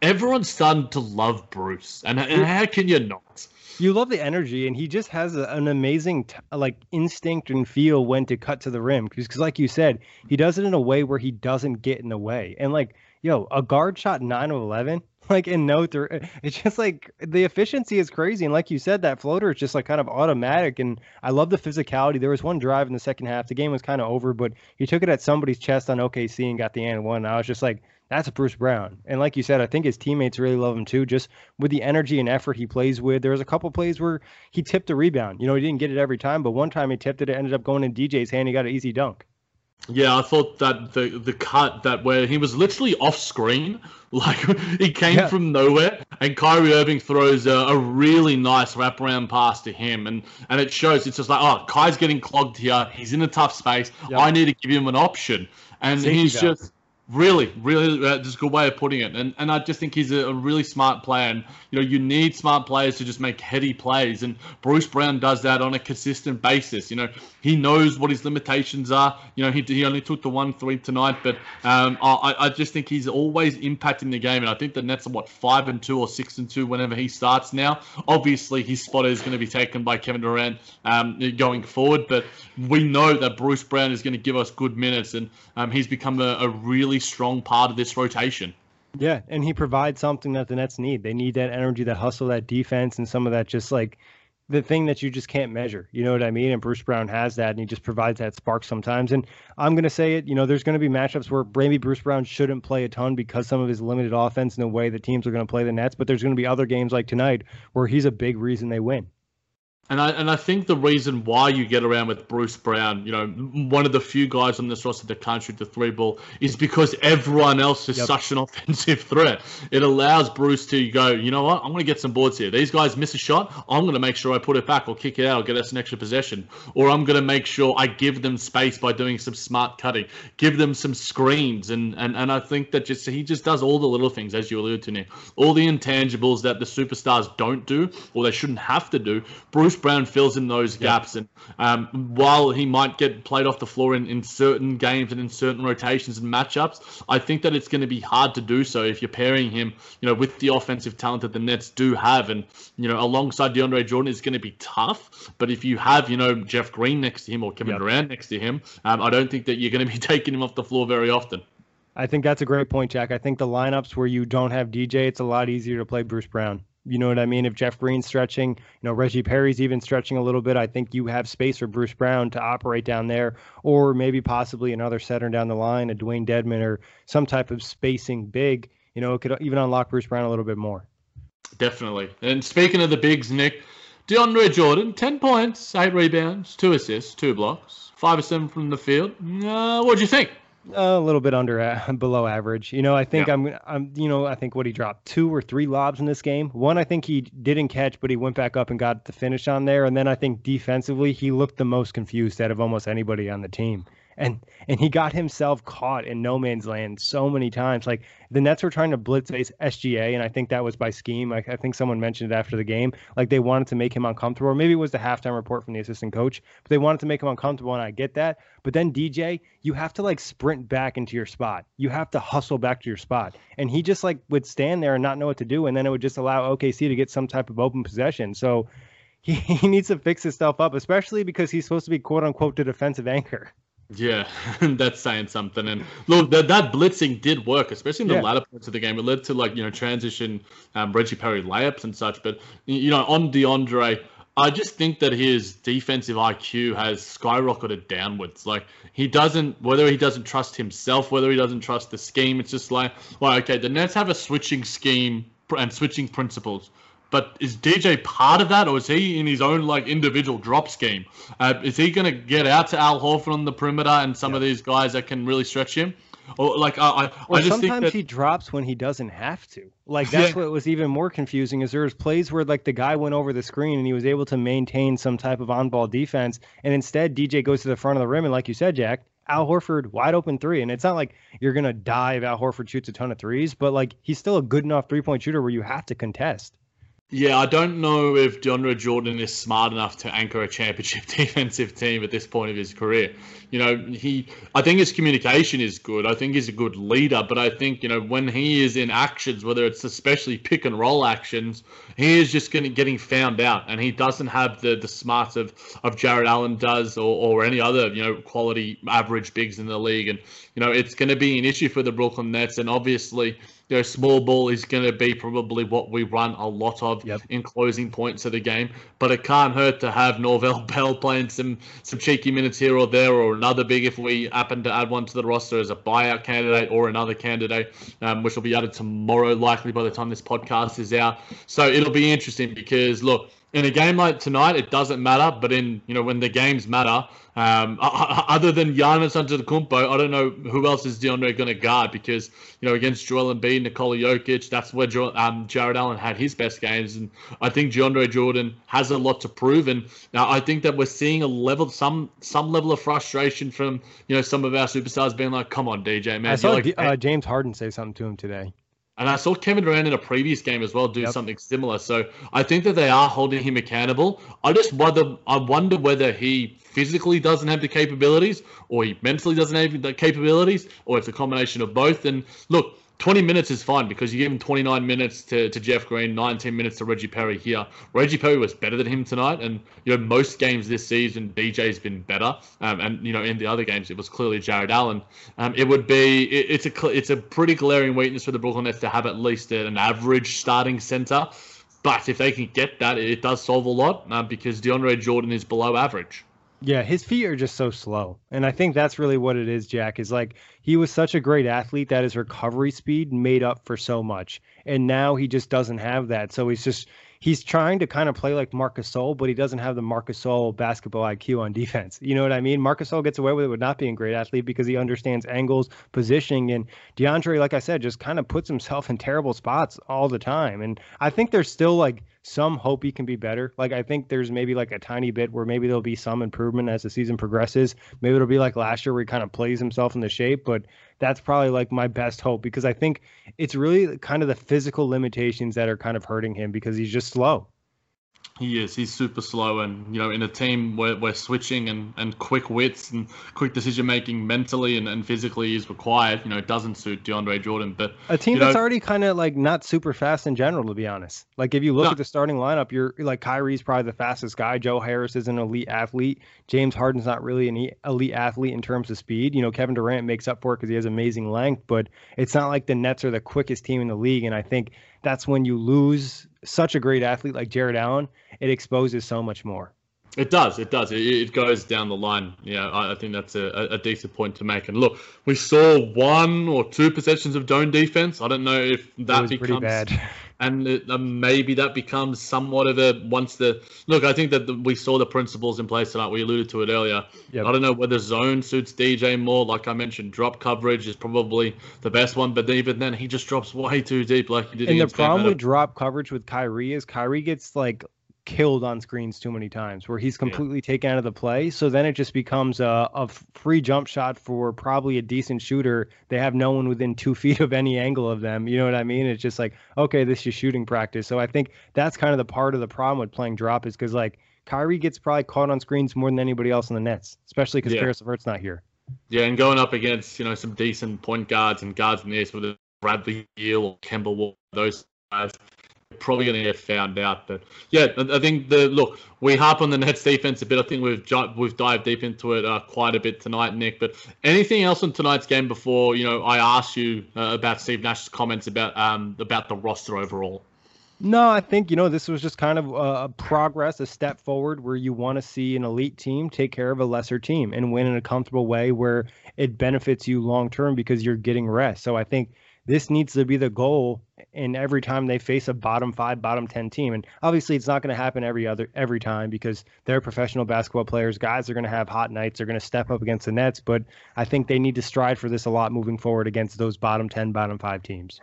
everyone's starting to love Bruce. And, and how can you not? You love the energy, and he just has a, an amazing t- like instinct and feel when to cut to the rim. Because, like you said, he does it in a way where he doesn't get in the way. And like, yo, a guard shot nine of eleven, [LAUGHS] like in no three. [LAUGHS] It's just like the efficiency is crazy. And like you said, that floater is just like kind of automatic. And I love the physicality. There was one drive in the second half. The game was kind of over, but he took it at somebody's chest on OKC and got the and one. I was just like, that's a Bruce Brown. And like you said, I think his teammates really love him too, just with the energy and effort he plays with. There was a couple plays where he tipped a rebound. You know, he didn't get it every time, but one time he tipped it, it ended up going in DJ's hand. He got an easy dunk. Yeah, I thought that the the cut that where he was literally off screen, [LAUGHS] like he came yeah. from nowhere, and Kyrie Irving throws a, a, really nice wraparound pass to him, and and it shows. It's just like, oh, Kai's getting clogged here. He's in a tough space. Yep. I need to give him an option, and Safety he's just Really, really, uh, just a good way of putting it. And and I just think he's a, a, really smart player. And you know, you need smart players to just make heady plays. And Bruce Brown does that on a consistent basis. You know, he knows what his limitations are. You know, he, he only took the one three tonight, but um, I I just think he's always impacting the game. And I think the Nets are what five and two or six and two whenever he starts now. Obviously, his spot is going to be taken by Kevin Durant um, going forward, but we know that Bruce Brown is going to give us good minutes, and um, he's become a, a really strong part of this rotation. Yeah, and he provides something that the Nets need. They need that energy, that hustle, that defense, and some of that just like the thing that you just can't measure. You know what I mean? And Bruce Brown has that, and he just provides that spark sometimes. And I'm going to say it, you know, there's going to be matchups where maybe Bruce Brown shouldn't play a ton because some of his limited offense and the way the teams are going to play the Nets. But there's going to be other games like tonight where he's a big reason they win. And I and I think the reason why you get around with Bruce Brown, you know, one of the few guys on this roster that can't shoot the three ball, is because everyone else is yep. such an [LAUGHS] offensive threat. It allows Bruce to go, you know what, I'm going to get some boards here. These guys miss a shot, I'm going to make sure I put it back or kick it out or get us an extra possession. Or I'm going to make sure I give them space by doing some smart cutting, give them some screens. And, and, and I think that just he just does all the little things, as you alluded to, Nick. All the intangibles that the superstars don't do or they shouldn't have to do. Bruce Bruce Brown fills in those gaps, and um, while he might get played off the floor in, in certain games and in certain rotations and matchups, I think that it's going to be hard to do so if you're pairing him, you know, with the offensive talent that the Nets do have, and you know, alongside DeAndre Jordan is going to be tough. But if you have, you know, Jeff Green next to him or Kevin yep. Durant next to him, um, I don't think that you're going to be [LAUGHS] taking him off the floor very often. I think that's a great point, Jack. I think the lineups where you don't have DJ, it's a lot easier to play Bruce Brown. You know what I mean? If Jeff Green's stretching, you know, Reggie Perry's even stretching a little bit, I think you have space for Bruce Brown to operate down there, or maybe possibly another center down the line, a Dewayne Dedmon or some type of spacing big. You know, it could even unlock Bruce Brown a little bit more. Definitely. And speaking of the bigs, Nick, DeAndre Jordan, 10 points, 8 rebounds, 2 assists, 2 blocks, 5 or 7 from the field. Uh, what do you think? A little bit under uh, [LAUGHS] below average. You know, I think yeah. I'm I'm you know, I think what he dropped two or three lobs in this game. One I think he didn't catch, but he went back up and got the finish on there. And then I think defensively he looked the most confused out of almost anybody on the team and and he got himself caught in no man's land so many times. Like the Nets were trying to blitz SGA, and I think that was by scheme. Like I think someone mentioned it after the game. Like they wanted to make him uncomfortable, or maybe it was the halftime report from the assistant coach, but they wanted to make him uncomfortable, and I get that. But then DJ, you have to like sprint back into your spot. You have to hustle back to your spot, and he just like would stand there and not know what to do, and then it would just allow OKC to get some type of open possession. So. [LAUGHS] He, he needs to fix his stuff up, especially because he's supposed to be quote unquote the defensive anchor. Yeah, [LAUGHS] that's saying something. And look, that, that blitzing did work, especially in the yeah. latter parts of the game. It led to like you know transition um, Reggie Perry layups and such. But you know, on DeAndre, I just think that his defensive IQ has skyrocketed downwards. Like he doesn't, whether he doesn't trust himself, whether he doesn't trust the scheme. It's just like, well, okay, the Nets have a switching scheme and switching principles. But is DJ part of that, or is he in his own like individual drop scheme? Uh, is he going to get out to Al Horford on the perimeter and some yeah. of these guys that can really stretch him? Or like I, I, or I just sometimes that... he drops when he doesn't have to. Like that's yeah. what was even more confusing. Is there was plays where like the guy went over the screen and he was able to maintain some type of on-ball defense, and instead DJ goes to the front of the rim and like you said, Jack, Al Horford wide open three. And it's not like you're gonna die if Al Horford shoots a ton of threes, but like he's still a good enough three point shooter where you have to contest. Yeah, I don't know if DeAndre Jordan is smart enough to anchor a championship [LAUGHS] defensive team at this point of his career. You know, he I think his communication is good. I think he's a good leader, but I think, you know, when he is in actions, whether it's especially pick and roll actions, he is just getting getting found out and he doesn't have the the smarts of of Jarrett Allen does or, or any other, you know, quality average bigs in the league. And, you know, it's gonna be an issue for the Brooklyn Nets and obviously you know, small ball is going to be probably what we run a lot of yep. in closing points of the game. But it can't hurt to have Norvel [LAUGHS] Pelle playing some some cheeky minutes here or there, or another big if we happen to add one to the roster as a buyout candidate or another candidate, um, which will be added tomorrow, likely by the time this podcast is out. So it'll be interesting because look in a game like tonight, it doesn't matter. But in you know when the games matter, um, other than Giannis Antetokounmpo, I don't know who else is DeAndre going to guard because you know against Joel Embiid, Nikola Jokic, that's where um, Jarrett Allen had his best games, and I think DeAndre Jordan has a lot to prove. And now I think that we're seeing a level, some some level of frustration from you know some of our superstars being like, "Come on, DJ, man." I saw like, uh, [LAUGHS] James Harden say something to him today. And I saw Kevin Durant in a previous game as well do yep. something similar. So I think that they are holding him accountable. I just wonder, I wonder whether he physically doesn't have the capabilities, or he mentally doesn't have the capabilities, or it's a combination of both. And look, 20 minutes is fine because you give him 29 minutes to, to Jeff Green, 19 minutes to Reggie Perry here. Reggie Perry was better than him tonight, and you know most games this season DJ's been better, um, and you know in the other games it was clearly Jarrett Allen. Um, it would be it, it's a it's a pretty glaring weakness for the Brooklyn Nets to have at least an average starting center, but if they can get that, it does solve a lot uh, because DeAndre Jordan is below average. Yeah, his feet are just so slow. And I think that's really what it is, Jack, is like he was such a great athlete that his recovery speed made up for so much. And now he just doesn't have that. So he's just he's trying to kind of play like Marcus Gasol, but he doesn't have the Marcus Gasol basketball IQ on defense. You know what I mean? Marcus Gasol gets away with it with not being a great athlete because he understands angles, positioning, and DeAndre, like I said, just kind of puts himself in terrible spots all the time. And I think there's still like some hope he can be better. Like I think there's maybe like a tiny bit where maybe there'll be some improvement as the season progresses. Maybe it'll be like last year where he kind of plays himself in the shape, but that's probably like my best hope because I think it's really kind of the physical limitations that are kind of hurting him because he's just slow. He is. He's super slow, and you know, in a team where, where switching and, and quick wits and quick decision making mentally and, and physically is required, you know, it doesn't suit DeAndre Jordan. But a team that's know, already kind of like not super fast in general, to be honest. Like if you look no. at the starting lineup, you're like Kyrie's probably the fastest guy. Joe Harris is an elite athlete. James Harden's not really an elite athlete in terms of speed. You know, Kevin Durant makes up for it because he has amazing length, but it's not like the Nets are the quickest team in the league. And I think that's when you lose such a great athlete like Jarrett Allen, it exposes so much more. It does. It does. It, it goes down the line. Yeah, I, I think that's a, a, decent point to make. And look, we saw one or two possessions of zone defense. I don't know if that becomes Pretty bad. [LAUGHS] and it, uh, maybe that becomes somewhat of a once the look. I think that the, we saw the principles in place tonight. We alluded to it earlier. Yep. I don't know whether zone suits DJ more. Like I mentioned, drop coverage is probably the best one, but even then, he just drops way too deep, like he did. And the problem with drop coverage with Kyrie is Kyrie gets like killed on screens too many times where he's completely yeah. taken out of the play. So then it just becomes a, a free jump shot for probably a decent shooter. They have no one within two [LAUGHS] feet of any angle of them. You know what I mean? It's just like, okay, this is shooting practice. So I think that's kind of the part of the problem with playing drop is because like Kyrie gets probably caught on screens more than anybody else in the Nets, especially because yeah. Caris LeVert's not here. Yeah, and going up against, you know, some decent point guards and guards in the East with Bradley Beal or Kemba Walker, those guys probably going to get found out. But yeah, I think the look we harp on the Nets defense a bit. I think we've we've dived deep into it uh, quite a bit tonight, Nick. But anything else on tonight's game before you know I asked you uh, about Steve Nash's comments about um about the roster overall. No, I think you know this was just kind of a, progress, a step forward where you want to see an elite team take care of a lesser team and win in a comfortable way where it benefits you long term because you're getting rest. So I think this needs to be the goal in every time they face a bottom five, bottom ten team. And obviously, it's not going to happen every other every time because they're professional basketball players. Guys are going to have hot nights. They're going to step up against the Nets. But I think they need to strive for this a lot moving forward against those bottom ten, bottom five teams.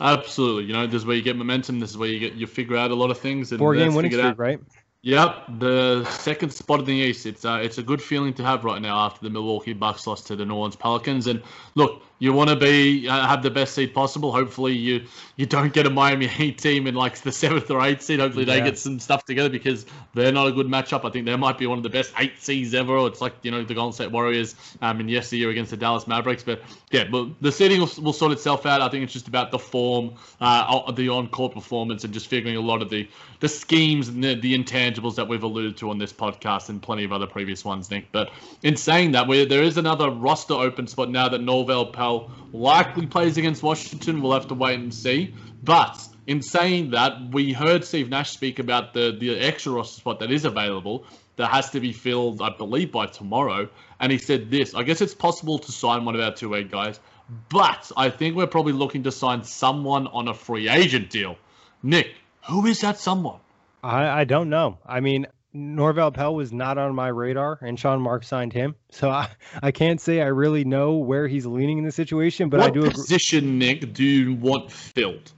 Absolutely. You know, this is where you get momentum. This is where you get you figure out a lot of things. And Four game winning streak, out. right? Yep, the second spot in the East. It's uh, it's a good feeling to have right now after the Milwaukee Bucks lost to the New Orleans Pelicans. And look, you want to be uh, have the best seed possible. Hopefully, you you don't get a Miami Heat team in like the seventh or eighth seed. Hopefully, they get some stuff together because they're not a good matchup. I think they might be one of the best eight seeds ever. It's like you know the Golden State Warriors um, in yesteryear against the Dallas Mavericks. But yeah, but the seeding will, will sort itself out. I think it's just about the form, uh, the on court performance, and just figuring a lot of the the schemes and the, the intangibles that we've alluded to on this podcast and plenty of other previous ones, Nick. But in saying that, there is another roster open spot now that Norvel Likely plays against Washington. We'll have to wait and see. But in saying that, we heard Steve Nash speak about the, the extra roster spot that is available that has to be filled, I believe, by tomorrow. And he said this I guess it's possible to sign one of our two way guys, but I think we're probably looking to sign someone on a free agent deal. Nick, who is that someone? I, I don't know. I mean, Norvel Pelle was not on my radar, and Sean Mark signed him. So I, I can't say I really know where he's leaning in the situation, but what I do. position, Nick, do you want filled?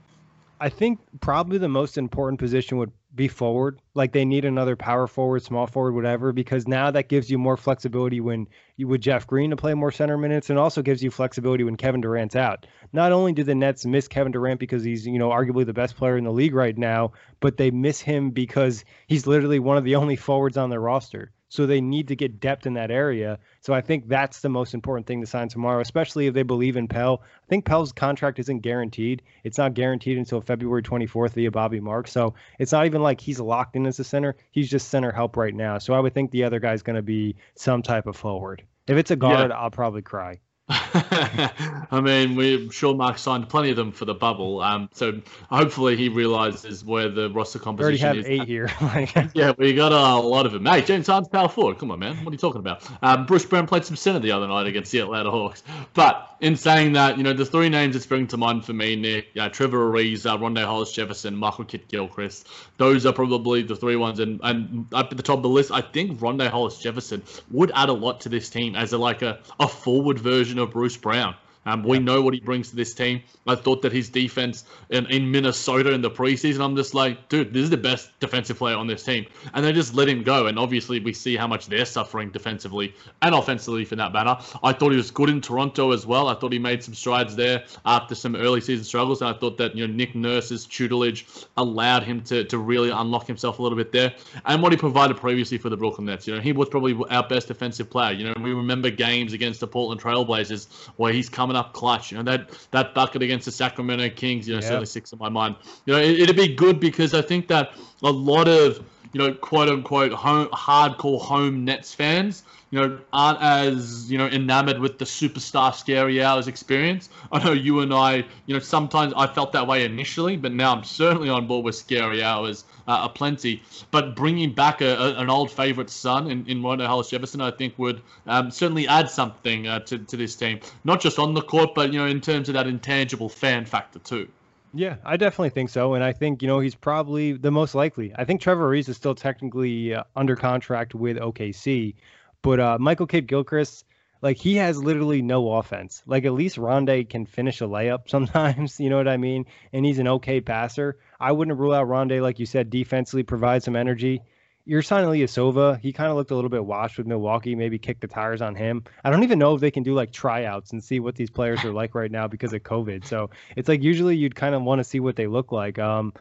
I think probably the most important position would be forward. Like they need another power forward, small forward, whatever, because now that gives you more flexibility when you with Jeff Green to play more center minutes and also gives you flexibility when Kevin Durant's out. Not only do the Nets miss Kevin Durant because he's, you know, arguably the best player in the league right now, but they miss him because he's literally one of the [LAUGHS] only forwards on their roster. So they need to get depth in that area. So I think that's the most important thing to sign tomorrow, especially if they believe in Pelle. I think Pelle's contract isn't guaranteed. It's not guaranteed until February 24th via Bobby Mark. So it's not even like he's locked in as a center. He's just center help right now. So I would think the other guy's going to be some type of forward. If it's a guard, yeah. I'll probably cry. [LAUGHS] I mean, we're sure Mark signed plenty of them for the bubble. Um, so hopefully he realizes where the roster composition is. we already have eight here. [LAUGHS] [LAUGHS] yeah, we got a lot of them. Hey, James Harden's power forward. Come on, man. What are you talking about? Um, Bruce Brown played some center the other night against the Atlanta Hawks. But in saying that, you know, the three names that spring to mind for me, Nick, uh, Trevor Ariza, uh, Rondae Hollis Jefferson, Michael Kidd Gilchrist. Those are probably the three ones. And, and up at the top of the list, I think Rondae Hollis Jefferson would add a lot to this team as a, like a, a forward version of Bruce Brown. Um, we know what he brings to this team. I thought that his defense in, in Minnesota in the preseason, I'm just like, dude, this is the best defensive player on this team. And they just let him go. And obviously, we see how much they're suffering defensively and offensively for that matter. I thought he was good in Toronto as well. I thought he made some strides there after some early season struggles. And I thought that, you know, Nick Nurse's tutelage allowed him to, to really unlock himself a little bit there. And what he provided previously for the Brooklyn Nets, you know, he was probably our best defensive player. You know, we remember games against the Portland Trailblazers where he's coming up clutch. You know, that that bucket against the Sacramento Kings, you know, yep. certainly six in my mind. You know, it, it'd be good because I think that a lot of you know, quote unquote, home, hardcore home Nets fans, you know, aren't as, you know, enamored with the superstar scary hours experience. I know you and I, you know, sometimes I felt that way initially, but now I'm certainly on board with scary hours uh, aplenty. But bringing back a, a, an old favorite son in, in Rondae Hollis Jefferson, I think would um, certainly add something uh, to, to this team, not just on the court, but, you know, in terms of that intangible fan factor too. Yeah, I definitely think so, and I think you know he's probably the most likely. I think Trevor Ariza is still technically uh, under contract with OKC, but uh, Michael Kidd Gilchrist, like he has literally no offense. Like at least Rondae can finish a layup [LAUGHS] sometimes, you know what I mean? And he's an okay passer. I wouldn't rule out Rondae, like you said, defensively provide some energy you're signing Ilyasova. He kind of looked a little bit washed with Milwaukee. Maybe kick the tires on him. I don't even know if they can do like tryouts and see what these players are like right now because of COVID. So it's like usually you'd kind of want to see what they look like. Um,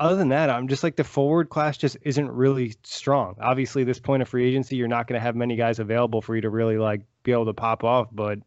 other than that, I'm just like the forward class just isn't really strong. Obviously, this point of free agency, you're not going to have many guys available for you to really like be able to pop off. But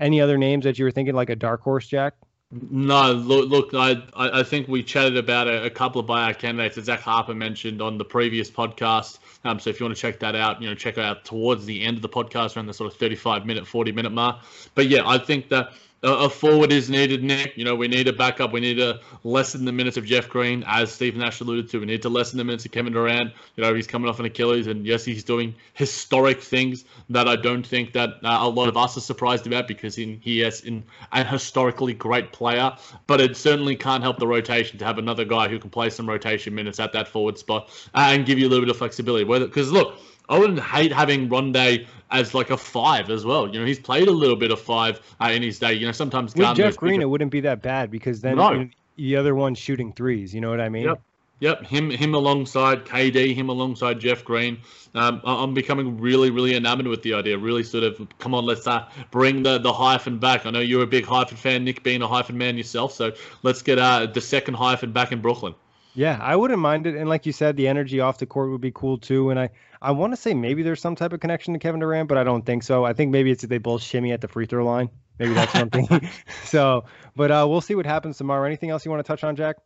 any other names that you were thinking, like a dark horse, Jack? No, look, look I, I think we chatted about a, a couple of buyout candidates that Zach Harper mentioned on the previous podcast. Um, so if you want to check that out, you know, check it out towards the end of the podcast around the sort of 35 minute, 40 minute mark. But yeah, I think that a forward is needed, Nick. You know, we need a backup. We need to lessen the minutes of Jeff Green, as Steve Nash alluded to. We need to lessen the minutes of Kevin Durant. You know, he's coming off an Achilles, and yes, he's doing historic things that I don't think that uh, a lot of us are surprised about because in, he is in a historically great player. But it certainly can't help the rotation to have another guy who can play some rotation minutes at that forward spot and give you a little bit of flexibility. Because look I wouldn't hate having Rondae as like a five as well. You know, he's played a little bit of five uh, in his day. You know, sometimes with Jeff Green, it wouldn't be that bad because then no. you know, the other one's shooting threes. You know what I mean? Yep. Yep, him him alongside KD, him alongside Jeff Green. Um, I'm becoming really, really enamored with the idea. Really, sort of, come on, let's uh, bring the the hyphen back. I know you're a big hyphen fan, Nick, being a hyphen man yourself. So let's get uh, the second hyphen back in Brooklyn. Yeah, I wouldn't mind it. And like you said, the energy off the court would be cool too. And I, I want to say maybe there's some type of connection to Kevin Durant, but I don't think so. I think maybe it's they both shimmy at the free throw line. Maybe that's [LAUGHS] something. [LAUGHS] so, but uh, we'll see what happens tomorrow. Anything else you want to touch on, Jack?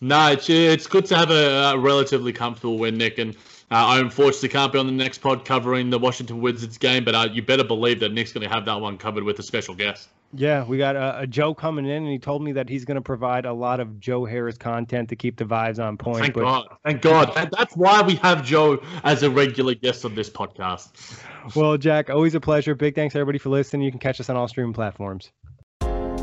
No, it's it's good to have a, a relatively comfortable win, Nick. And I unfortunately can't be on the next pod covering the Washington Wizards game, but uh, you better believe that Nick's going to have that one covered with a special guest. Yeah, we got a, a, Joe coming in, and he told me that he's going to provide a lot of Joe Harris content to keep the vibes on point. Thank but, God. Thank God. That, that's why we have Joe as a regular guest on this podcast. Well, Jack, always a pleasure. Big thanks, everybody, for listening. You can catch us on all streaming platforms.